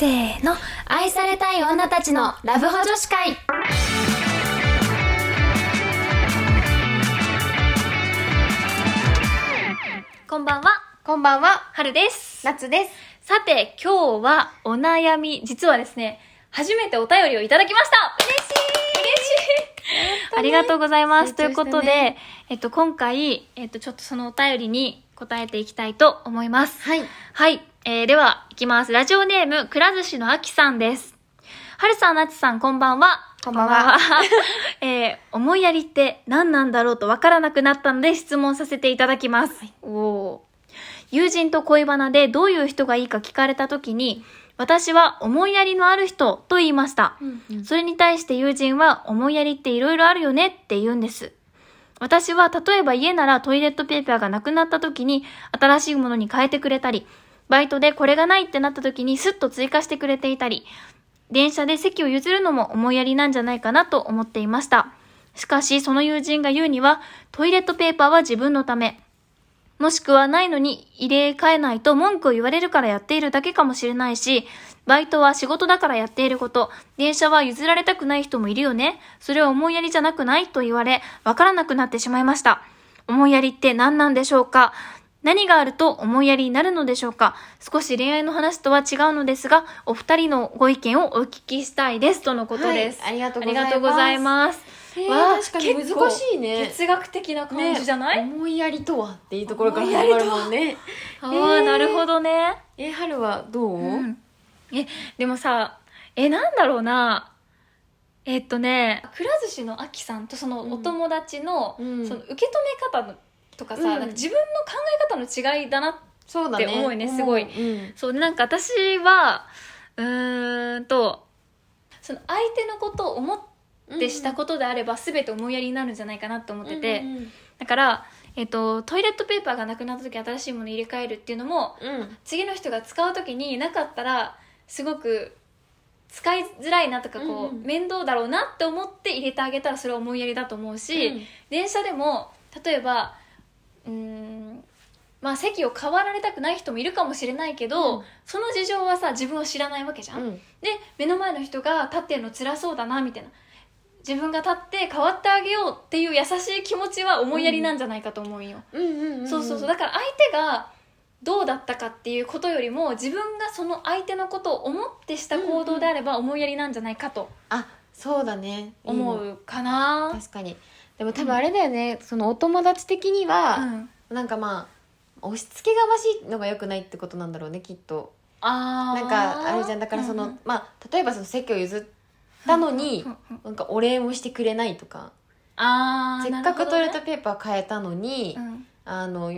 せーの愛されたい女たちのラブホ女子会こんばんはこんばんは、春です夏です。さて今日はお悩み実はですね初めてお便りをいただきました嬉しい嬉しいありがとうございます。ということで、えっと、今回、えっと、ちょっとそのお便りに答えていきたいと思います。はい。はい。えー、では、いきます。ラジオネーム、くら寿司のあきさんです。はるさん、なちさん、こんばんは。こんばんは えー、思いやりって何なんだろうとわからなくなったので質問させていただきます。おー友人と恋バナでどういう人がいいか聞かれた時に、私は思いやりのある人と言いました。それに対して友人は思いやりっていろいろあるよねって言うんです。私は例えば家ならトイレットペーパーがなくなった時に新しいものに変えてくれたり、バイトでこれがないってなった時にスッと追加してくれていたり、電車で席を譲るのも思いやりなんじゃないかなと思っていました。しかしその友人が言うにはトイレットペーパーは自分のため、もしくはないのに入れ替えないと文句を言われるからやっているだけかもしれないし、バイトは仕事だからやっていること、電車は譲られたくない人もいるよね。それは思いやりじゃなくないと言われ、わからなくなってしまいました。思いやりって何なんでしょうか？何があると思いやりになるのでしょうか？少し恋愛の話とは違うのですが、お二人のご意見をお聞きしたいです。とのことです。はいありがとうあございますわあ確かに難しいね哲学的な感じじゃない、思いやりとはっていうところから始まるもんね。ああ、へーなるほどね。え、春はどう、うんえ、でもさ、え、なんだろうな。えっとね、くら寿司のあきさんとそのお友達の、うんその受け止め方とかさ、うんなんか自分の考え方の違いだな。って思うねすごいうん。そう、なんか私は、うーんと、その相手のことを思ってしたことであれば、全て思いやりになるんじゃないかなと思ってて、うんうんだから、えっと、トイレットペーパーがなくなった時新しいもの入れ替えるっていうのも、うん。次の人が使う時になかったらすごく使いづらいなとかこう、うんうん面倒だろうなって思って入れてあげたらそれは思いやりだと思うし、うん電車でも例えばうーん。まあ席を変わられたくない人もいるかもしれないけど、うん。その事情はさ自分を知らないわけじゃん、うん。で目の前の人が立ってるの辛そうだなみたいな。自分が立って変わってあげようっていう優しい気持ちは思いやりなんじゃないかと思うよ、うんうんうん。そうそうそう。だから相手がどうだったかっていうことよりも自分がその相手のことを思ってした行動であれば思いやりなんじゃないかとあ、そうだね。思うかな。確かに。でも多分あれだよね、そのお友達的には、うん。なんかまあ、押し付けがましいのが良くないってことなんだろうね、きっと。あー。なんかあれじゃん。だからその、うんうんまあ例えばその席を譲ったのに、なんかお礼もしてくれないとか。あーせっかくトイレットペーパー変えたのに、うん。あの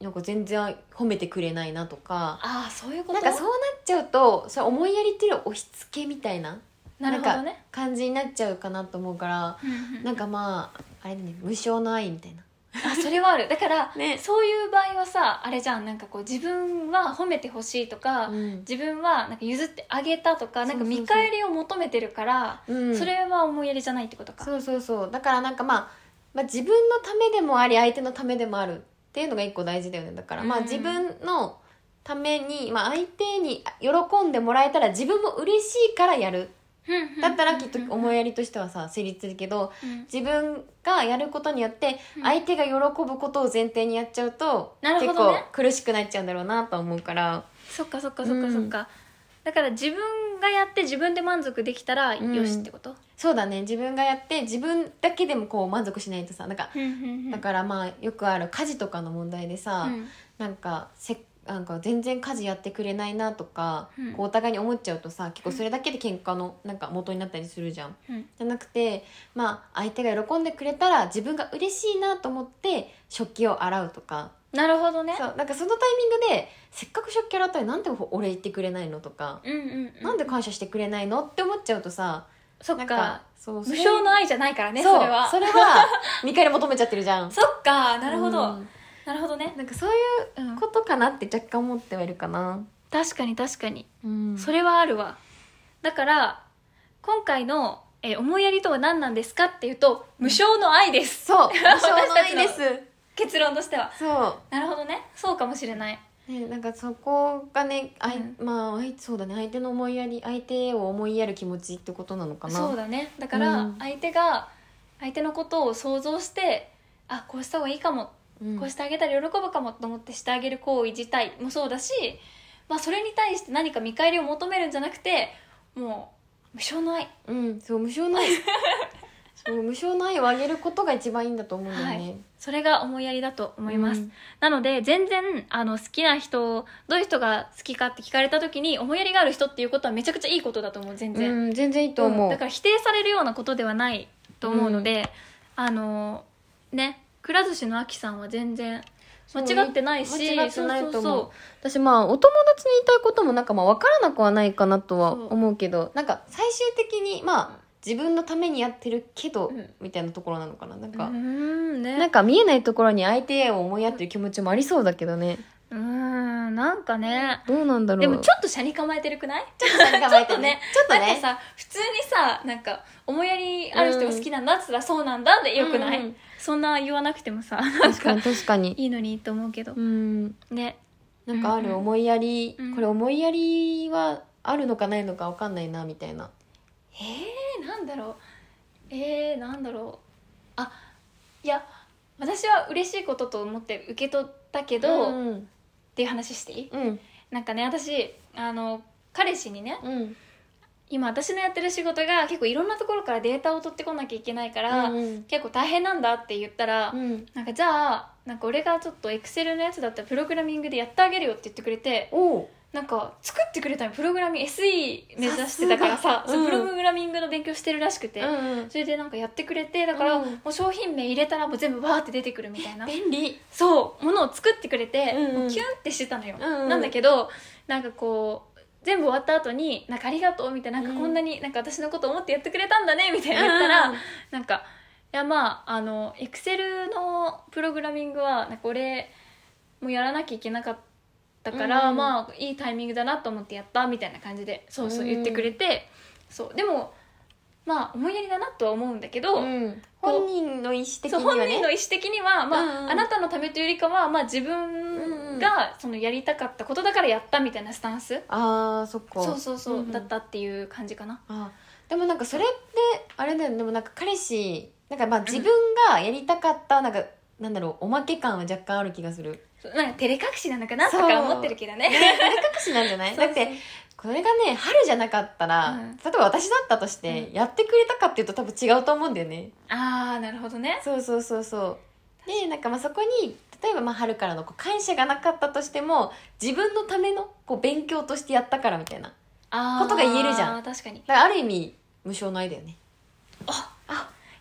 なんか全然褒めてくれないなとか。ああそういうこと？なんかそうなっちゃうとそれ思いやりっていうより押し付けみたいななるほどね。感じになっちゃうかなと思うからなんかまああれだね無償の愛みたいな。あそれはある。だから、ね。そういう場合はさあれじゃん。なんかこう自分は褒めてほしいとか、うん。自分はなんか譲ってあげたとかなんかそうそう。そう見返りを求めてるからうん。それは思いやりじゃないってことか。そうそうそう。だからなんかまあ、まあ自分のためでもあり相手のためでもあるっていうのが一個大事だよね。だから、まあうん。自分のために、まあ、相手に喜んでもらえたら自分も嬉しいからやるだったらきっと思いやりとしてはさ成立するけどうん。自分がやることによってうん。相手が喜ぶことを前提にやっちゃうと、なる結ほどね。構苦しくなっちゃうんだろうなと思うから。そっかそっかそっかうん。そっか、だから自分がやって自分で満足できたらうん。よしってこと、そうだね。自分がやって自分だけでもこう満足しないとさなんかだからまあよくある家事とかの問題でさ、うん。なんかせなんか全然家事やってくれないなとか、うん。こうお互いに思っちゃうとさ結構それだけで喧嘩のなんか元になったりするじゃん。うん。じゃなくてまあ相手が喜んでくれたら自分が嬉しいなと思って食器を洗うとか。なるほどね。そうなんかそのタイミングでせっかく食器洗ったのになんでお礼言ってくれないのとか、うんうん、うん、なんで感謝してくれないのって思っちゃうとさそっか。かそう無償の愛じゃないからねそれは。それは見返り求めちゃってるじゃん。そっかなるほど、うんなるほどね、なんかそういううん、ことかなって若干思ってはいるかな。確かに確かに。うん。それはあるわ。だから今回の、えー思いやりとは何なんですかっていうと無償の愛です。そう 無償の愛です。結論としては。そなるほどね。そうかもしれない。ね、なんかそこがね、あいうん。まあそうだね。相手の思いやり相手を思いやる気持ちってことなのかな。そうだね。だからうん。相手が相手のことを想像してあこうした方がいいかも、うん。こうしてあげたら喜ぶかもと思ってしてあげる行為自体もそうだし、まあ、それに対して何か見返りを求めるんじゃなくてもう無償の愛。うん。そう無償の愛。そう無償の愛をあげることが一番いいんだと思うんだよね、はい。それが思いやりだと思います、うん。なので全然あの好きな人どういう人が好きかって聞かれた時に思いやりがある人っていうことはめちゃくちゃいいことだと思う全然、うん、全然いいと思う、ん。だから否定されるようなことではないと思うので、あのねくら寿司のあきさんは全然間違ってないし間違ってないと思う。私まあお友達に言いたいこともなんかまあ分からなくはないかなとは思うけどなんか最終的にまあ自分のためにやってるけど、うん。みたいなところなのかな。なんか、そうんね。なんか見えないところに相手を思いやってる気持ちもありそうだけどね。うーんなんかね。どうなんだろう。でもちょっと車に構えてるくない？ちょっと下に構えて ね。ちょっとねなんかさ普通にさなんか思いやりある人が好きなんだっつったらそうなんだでよくない、うんうんそんな言わなくてもさ確かかに確かに。いいのにと思うけど。うん。ね。なんかある思いやり、うん。これ思いやりはあるのかないのか分かんないなみたいな。えー、なんだろう。えー、なんだろう。あいや私は嬉しいことと思って受け取ったけど、っうん。ていう話していい？うん。なんかね私あの彼氏にねうん今私のやってる仕事が結構いろんなところからデータを取ってこなきゃいけないから、うん結構大変なんだって言ったら、うん。なんかじゃあなんか俺がちょっとエクセルのやつだったらプログラミングでやってあげるよって言ってくれてなんか作ってくれたのプログラミング SE 目指してたからさうん。プログラミングの勉強してるらしくて、うんそれでなんかやってくれてだから、うん。もう商品名入れたらもう全部バーって出てくるみたいな。便利。そうものを作ってくれて、うんうん。もうキュンってしてたのよ、うんうん。なんだけどなんかこう全部終わった後になんかありがとうみたいななんかこんなになんか私のこと思ってやってくれたんだねみたいな言ったら、うんなんかいやまああのエクセルのプログラミングはなんか俺もやらなきゃいけなかったから、うんまあいいタイミングだなと思ってやったみたいな感じでそうそううん。言ってくれて、そうでもまあ思いやりだなとは思うんだけど、うん。本人の意思的にはね。本人の意思的には、まあうんうん。あなたのためというよりかは、まあ、自分がそのやりたかったことだからやったみたいなスタンス、ああそっか。そうそうそう、んん。だったっていう感じかな。あーでもなんかそれってあれだよね。でもなんか彼氏なんかまあ自分がやりたかったなんかなんだろうおまけ感は若干ある気がする。そうなんか照れ隠しなのかなとそう。か思ってるけどね。ね照れ隠しなんじゃない？だってこれがね春じゃなかったら、うん。例えば私だったとして、うん。やってくれたかっていうと多分違うと思うんだよね。ああなるほどね。そうそうそうそうでなんかまあそこに例えばまあ春からのこう感謝がなかったとしても自分のためのこう勉強としてやったからみたいなだかあーことが言えるじゃん。確かに。らある意味無償の愛だよね。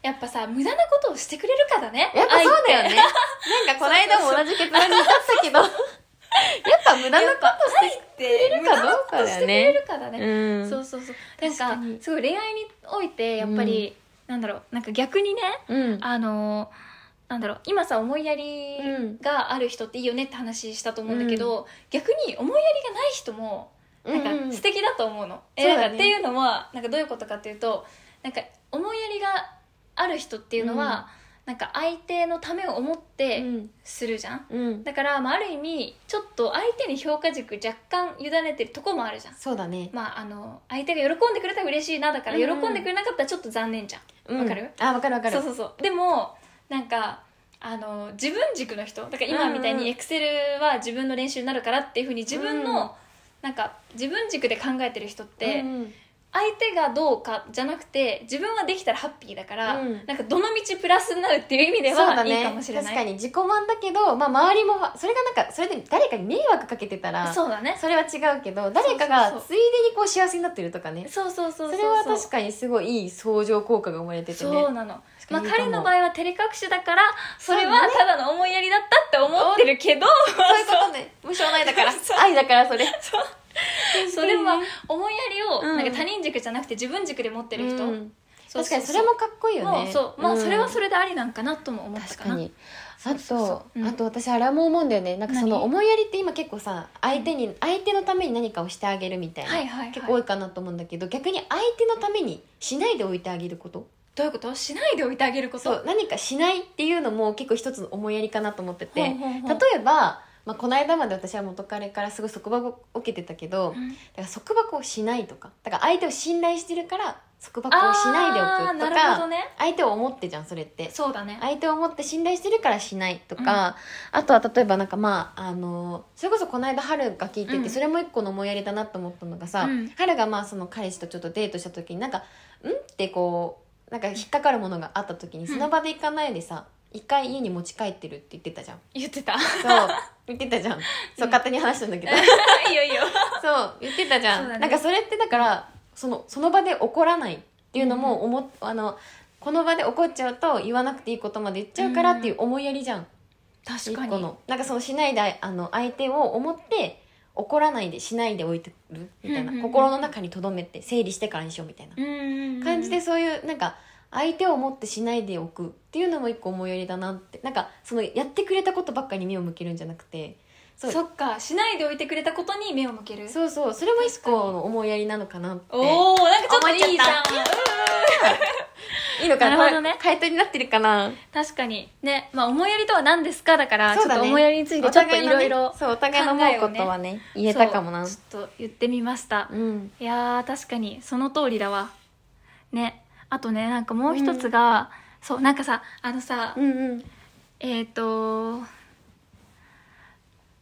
やっぱさ無駄なことをしてくれるかだね。やっぱそうだよね。なんかこの間も同じ結論に至ったけど。やっぱ無駄なことってるかどうかだくれるかだね、うん。そうそうそう。なんかすごい恋愛においてやっぱり、なんだろうなんか逆にねうん。あのなんだろう今さ思いやりがある人っていいよねって話したと思うんだけど、逆に思いやりがない人もなんか素敵だと思うの、うだね。なんかっていうのはなんかどういうことかっていうとなんか思いやりがある人っていうのは、なんか相手のためを思ってうんするじゃん、うん。だから、まあ、ある意味ちょっと相手に評価軸若干委ねてるとこもあるじゃん。そうだね。まああの相手が喜んでくれたら嬉しいなだから喜うん。んでくれなかったらちょっと残念じゃん。わわかる？あわかるわかる。そうそうそう。でもなんかあの自分軸の人だから今みたいにエクセルは自分の練習になるからっていうふうに自分の、うん。なんか自分軸で考えてる人って、うん相手がどうかじゃなくて自分はできたらハッピーだから、うん。なんかどの道プラスになるっていう意味ではいいねかもしれない。確かに。自己満だけど、まあ、周りもそれがなんかそれで誰かに迷惑かけてたらそうだね。それは違うけど誰かがついでにこう幸せになってるとかね。そうそうそうそうそれは確かにすごいいい相乗効果が生まれててね。そうなの、まあ、彼の場合は照れ隠しだからそれはただの思いやりだったって思ってるけどそういうことね。無償の愛だから。愛だからそれ。そ れは思いやりをうん。なんか他人軸じゃなくて自分軸で持ってる人、うん。そう確かにそれもかっこいいよね。もうそう。まあんそれはそれでありなんかなとも思った確かに。あとそうん。あと私あれも思うんだよね。なんかその何？思いやりって今結構さ相手に相手のために何かをしてあげるみたいな、はいはいはい。結構多いかなと思うんだけど逆に相手のためにしないでおいてあげること？どういうこと？しないでおいてあげること？そう。何かしないっていうのも結構一つの思いやりかなと思ってて。例えばまあ、この間まで私は元彼からすごい束縛を受けてたけど、だから束縛をしないとかだから相手を信頼してるから束縛をしないでおくとか、ね。相手を思ってじゃんそれって。そうだね。相手を思って信頼してるからしないとか、あとは例えばなんかまああのそれこそこの間春が聞いてて、うん。それも一個の思いやりだなと思ったのがさ、うん。春がまあその彼氏とちょっとデートした時になんか「ん?」ってこうなんか引っかかるものがあった時にん。その場で行かないでさ一回家に持ち帰ってるって言ってたじゃん。言ってた。そう言ってたじゃん。そう勝手に話したんだけど。いいよいいよ。そう言ってたじゃん、そうだね。なんかそれってだからそのその場で怒らないっていうのも思っ、あのこの場で怒っちゃうと言わなくていいことまで言っちゃうからっていう思いやりじゃん、確かに。一個の。なんかそのしないであの相手を思って怒らないでしないで置いてる？みたいな、うんうんうん心の中に留めて整理してからにしようみたいな。うん。感じでそういうなんか相手を思ってしないでおくっていうのも一個思いやりだなって。なんかそのやってくれたことばっかりに目を向けるんじゃなくて。そう。そっかしないでおいてくれたことに目を向ける。そうそう。それも一個の思いやりなのかなって。おおなんかちょっといいじゃん。いいのかな。なるほどね。回答になってるかな。確かに。ねまあ思いやりとは何ですかだからちょっと思いやりについてちょっといろいろそうお互いの思うことはね言えたかもな。ちょっと言ってみました。うん。いやー確かにその通りだわ。ねあとねなんかもう一つが、そうなんかさあのさ、うんうん。えっ、と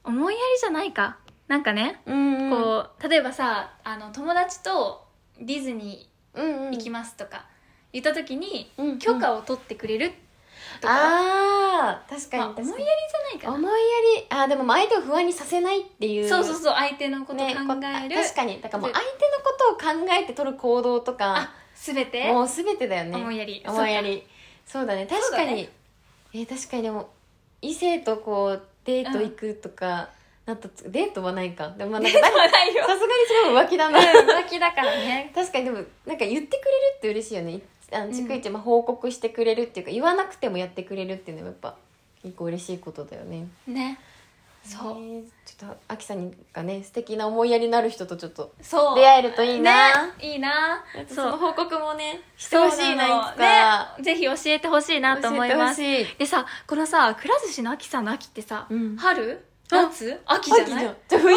思いやりじゃないか。なんかね、うんうん。こう例えばさあの友達とディズニうんうん。ー行きますとか言った時に、うんうん。許可を取ってくれるとか、あー確かにまあ思いやりじゃないかな。思いやり。あーでも相手を不安にさせないっていう。そうそうそう相手のことを考える、確かに。だからもう相手のことを考えて取る行動とかあ全て？もう全てだよね。思いやり。思いやり。そうだね。確かに。ねえー確かにでも異性とこうデート行くとか、なったデートはないか。でもまあなんかさすがにすごい浮気だな。浮気だからね。確かにでもなんか言ってくれるって嬉しいよね。あのうん。逐一まあ報告してくれるっていうか言わなくてもやってくれるっていうのはやっぱ一個嬉しいことだよね。ねそう。え。ーちょっとあきさんがね素敵な思いやりのある人とちょっとそう。出会えるといいな。ねいいな。その報告もねしてほしいなね、ぜひ教えてほしいなと思います。でさこのさくら寿司の秋さんの秋ってさ、うん。春？あ夏？秋じゃない？秋じゃ冬？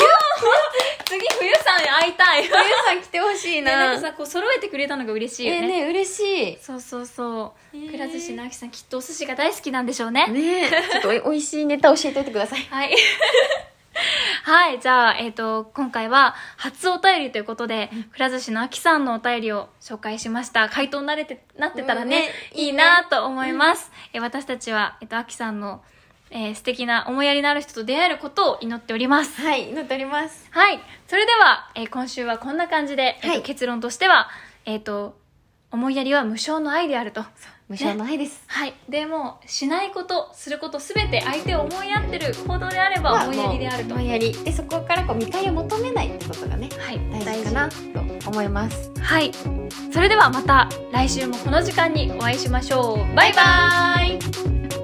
次冬？さんに会いたい。冬さん来てほしいねななんかさこう揃えてくれたのが嬉しいよね,、えーね嬉しい。そうそうそう、くら寿司の秋さんきっとお寿司が大好きなんでしょうね。ねえ。ちょっとおい しいネタ教えておいてください。はい。はい、じゃあ、えっ、と、今回は初お便りということで、くら寿司のあきさんのお便りを紹介しました。回答になれて、なってたらね、うんねいいなと思います。え私たちは、えっ、と、あきさんの、えー素敵な思いやりのある人と出会えることを祈っております。はい祈っておりますはい。それでは、えー今週はこんな感じで、えっとはい結論としては、えっ、と、思いやりは無償の愛であると。無償の愛です、はい。でも、しないこと、することすべて相手を思いやってる行動であればまあ思いやりであると。思いやりでそこからこう見返りを求めないってことがねはい。大事かなと思いますはい。それではまた来週もこの時間にお会いしましょう。バイバーイ